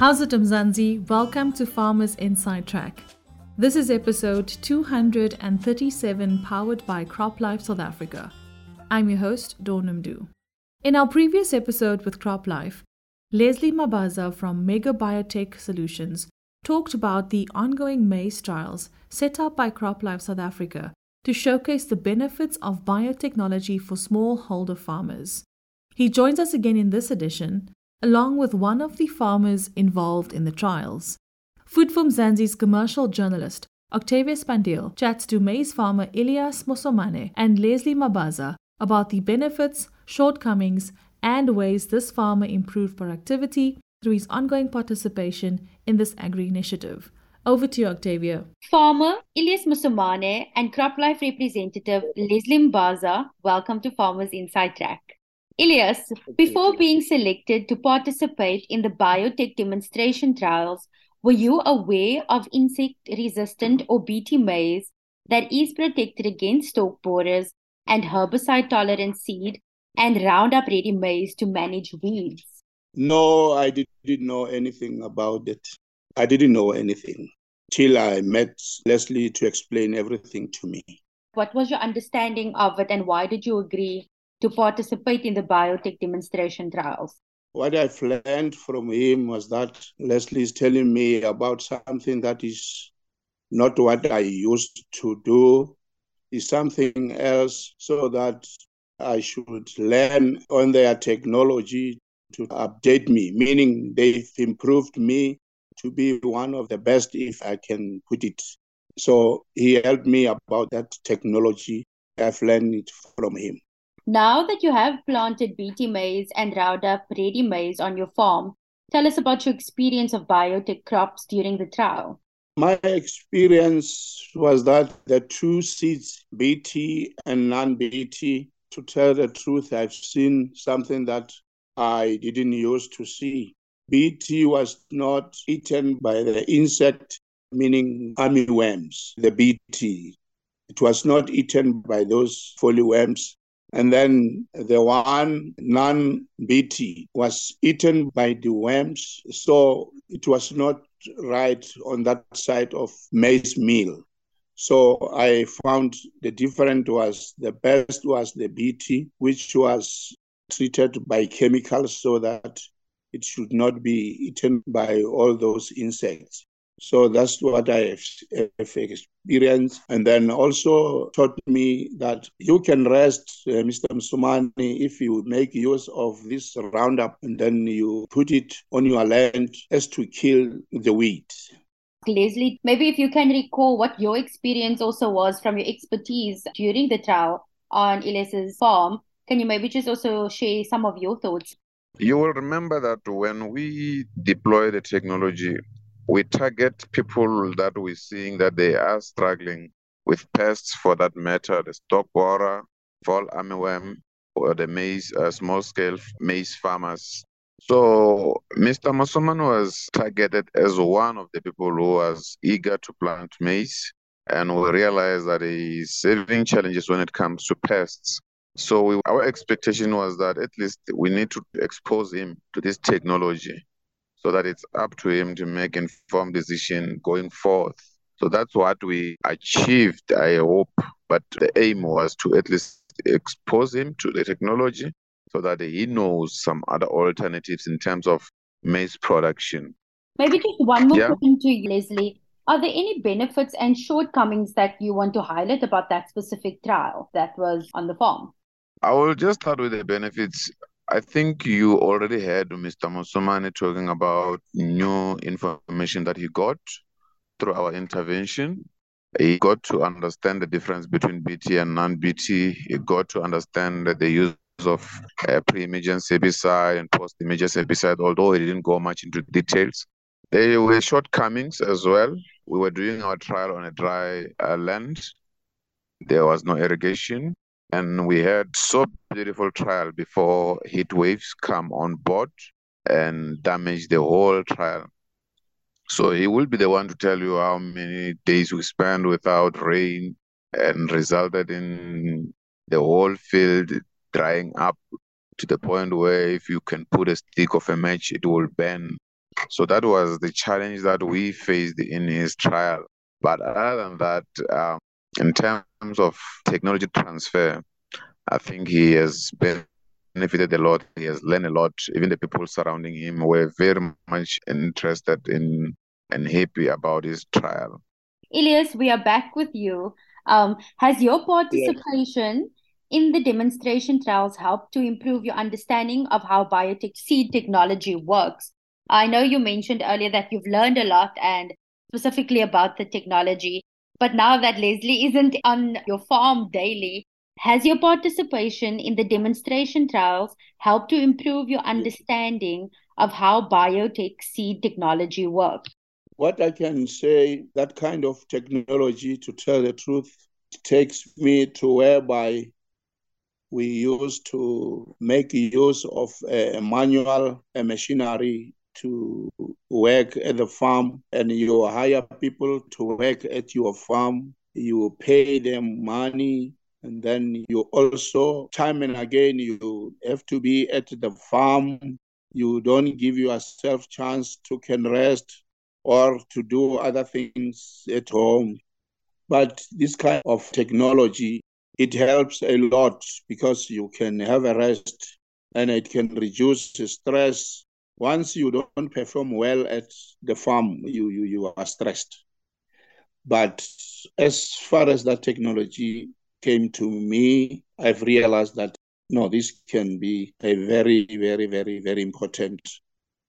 How's it, Mzansi? Welcome to Farmers Inside Track. This is episode 237 powered by CropLife South Africa. I'm your host, Noemdoe. In our previous episode with CropLife, Lesley Mabasa from Mega Biotech Solutions talked about the ongoing maize trials set up by CropLife South Africa to showcase the benefits of biotechnology for smallholder farmers. He joins us again in this edition, along with one of the farmers involved in the trials. Food for Mzansi's commercial journalist, Octavia Spandiel, chats to maize farmer Ellias Mosomane and Lesley Mabasa about the benefits, shortcomings, and ways this farmer improved productivity through his ongoing participation in this agri initiative. Over to you, Octavia. Farmer Ellias Mosomane and CropLife representative Lesley Mabasa, welcome to Farmers Inside Track. Ellias, before being selected to participate in the biotech demonstration trials, were you aware of insect resistant mm-hmm. or BT maize that is protected against stalk borers and herbicide tolerant seed and Roundup ready maize to manage weeds? No, I didn't know anything about it. I didn't know anything till I met Lesley to explain everything to me. What was your understanding of it and why did you agree to participate in the biotech demonstration trials? What I've learned from him was that Lesley is telling me about something that is not what I used to do, is something else, so that I should learn on their technology to update me, meaning they've improved me to be one of the best, if I can put it. So he helped me about that technology. I've learned it from him. Now that you have planted BT maize and Roundup ready maize on your farm, tell us about your experience of biotech crops during the trial. My experience was that the two seeds, BT and non BT, to tell the truth, I've seen something that I didn't used to see. BT was not eaten by the insect, meaning armyworms, the BT. It was not eaten by those worms. And then the one non BT was eaten by the worms. So it was not right on that side of maize meal. So I found the different was the best was the BT, which was treated by chemicals so that it should not be eaten by all those insects. So that's what I have experienced. And then also taught me that you can rest, uh, Mr. Mosomane, if you make use of this Roundup and then you put it on your land as to kill the weeds. Lesley, maybe if you can recall what your experience also was from your expertise during the trial on Ellias's farm, can you maybe just also share some of your thoughts? You will remember that when we deploy the technology, we target people that we're seeing that they are struggling with pests for that matter, the stalk borer, fall armyworm, or the maize, uh, small scale maize farmers. So Mr. Mosomane was targeted as one of the people who was eager to plant maize. And we realized that he's having challenges when it comes to pests. So we, our expectation was that at least we need to expose him to this technology so that it's up to him to make informed decision going forth. So that's what we achieved, I hope. But the aim was to at least expose him to the technology so that he knows some other alternatives in terms of maize production. Maybe just one more yeah. question to you, Lesley. Are there any benefits and shortcomings that you want to highlight about that specific trial that was on the farm? I will just start with the benefits. I think you already heard Mr. Mosomane talking about new information that he got through our intervention. He got to understand the difference between BT and non-BT. He got to understand the use of uh, pre-emergence herbicide and post-emergence herbicide, although he didn't go much into details. There were shortcomings as well. We were doing our trial on a dry uh, land. There was no irrigation and we had so beautiful trial before heat waves come on board and damage the whole trial. So he will be the one to tell you how many days we spent without rain and resulted in the whole field drying up to the point where if you can put a stick of a match, it will burn So that was the challenge that we faced in his trial. But other than that, um, in terms of technology transfer, I think he has benefited a lot. He has learned a lot. Even the people surrounding him were very much interested in and happy about his trial. Ellias, we are back with you. Um, has your participation yes. in the demonstration trials helped to improve your understanding of how biotech seed technology works? I know you mentioned earlier that you've learned a lot and specifically about the technology. But now that Lesley isn't on your farm daily, has your participation in the demonstration trials helped to improve your understanding of how biotech seed technology works? What I can say, that kind of technology, to tell the truth, takes me to whereby we used to make use of a manual a machinery to work at the farm and you hire people to work at your farm. You pay them money and then you also time and again you have to be at the farm. You don't give yourself chance to can rest or to do other things at home. But this kind of technology it helps a lot because you can have a rest and it can reduce stress once you don't perform well at the farm, you, you, you are stressed. But as far as that technology came to me, I've realized that no, this can be a very, very, very, very important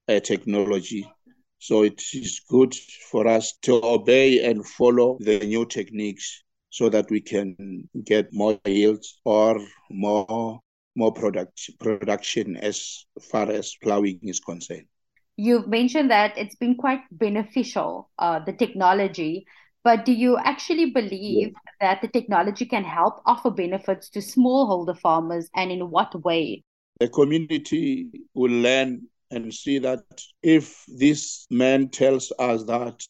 uh, technology. So it is good for us to obey and follow the new techniques so that we can get more yields or more more product, production as far as plowing is concerned. You've mentioned that it's been quite beneficial, uh, the technology, but do you actually believe yeah. that the technology can help offer benefits to smallholder farmers and in what way? The community will learn and see that if this man tells us that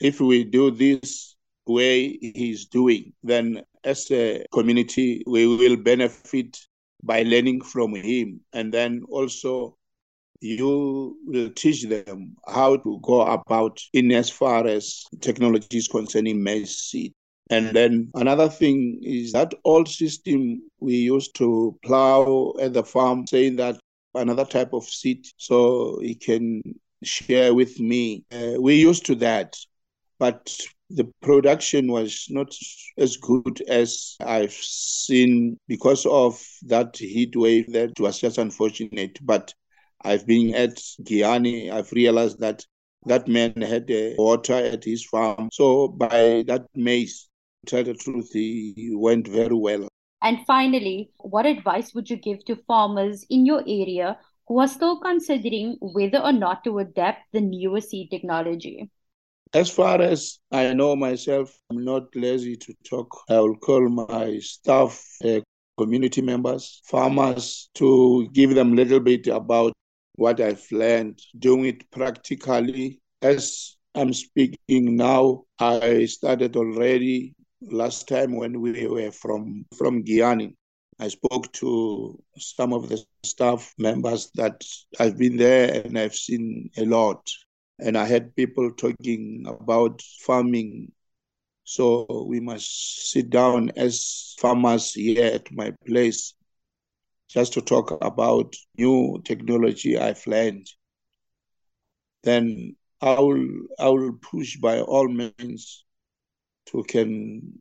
if we do this way he's doing, then as a community, we will benefit by learning from him. And then also you will teach them how to go about in as far as technologies concerning maize seed. And then another thing is that old system we used to plow at the farm, saying that another type of seed, so he can share with me. Uh, we used to that, but the production was not as good as I've seen because of that heat wave that was just unfortunate. But I've been at Giyani, I've realized that that man had uh, water at his farm. So by that maize, to tell the truth, he went very well. And finally, what advice would you give to farmers in your area who are still considering whether or not to adapt the newer seed technology? As far as I know myself, I'm not lazy to talk. I will call my staff, uh, community members, farmers, to give them a little bit about what I've learned, doing it practically. As I'm speaking now, I started already last time when we were from, from Giyani. I spoke to some of the staff members that I've been there and I've seen a lot and I had people talking about farming. So we must sit down as farmers here at my place just to talk about new technology I've learned. Then I will I will push by all means to can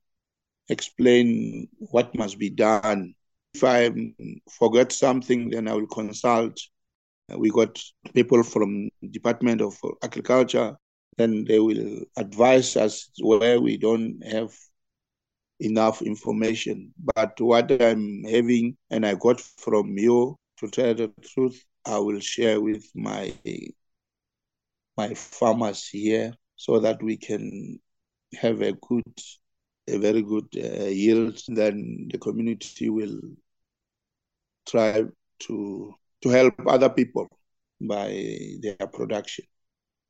explain what must be done. If I forget something, then I will consult we got people from Department of Agriculture, then they will advise us where we don't have enough information. But what I'm having and I got from you, to tell the truth, I will share with my my farmers here so that we can have a good, a very good uh, yield. Then the community will try to to help other people by their production.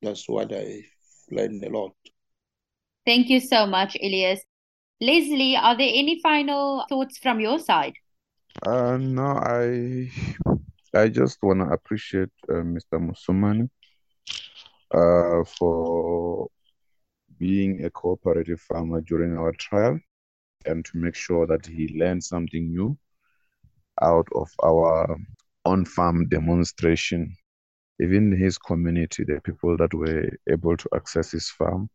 That's what I learned a lot. Thank you so much, Ellias. Lesley, are there any final thoughts from your side? Uh, no, I I just want to appreciate uh, Mr. Mosomane uh, for being a cooperative farmer during our trial and to make sure that he learned something new out of our on farm demonstration. Even his community, the people that were able to access his farm,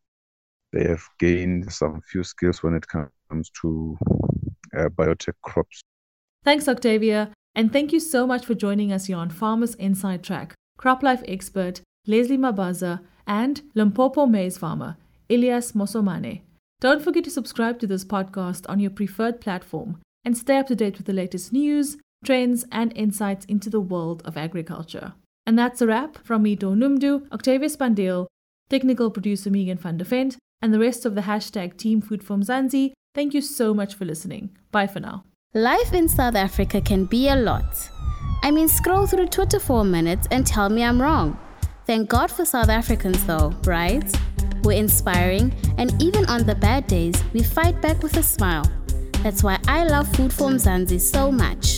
they have gained some few skills when it comes to uh, biotech crops. Thanks, Octavia. And thank you so much for joining us here on Farmers Inside Track. CropLife expert Lesley Mabasa and Limpopo maize farmer Ellias Mosomane. Don't forget to subscribe to this podcast on your preferred platform and stay up to date with the latest news, trends, and insights into the world of agriculture. And that's a wrap from me, Donumdu, Octavius Spandiel, technical producer Megan van der Vent, and the rest of the hashtag Team Food for Mzansi. Thank you so much for listening. Bye for now. Life in South Africa can be a lot. I mean, scroll through Twitter for a minute and tell me I'm wrong. Thank God for South Africans, though, right? We're inspiring, and even on the bad days, we fight back with a smile. That's why I love Food for Mzansi so much.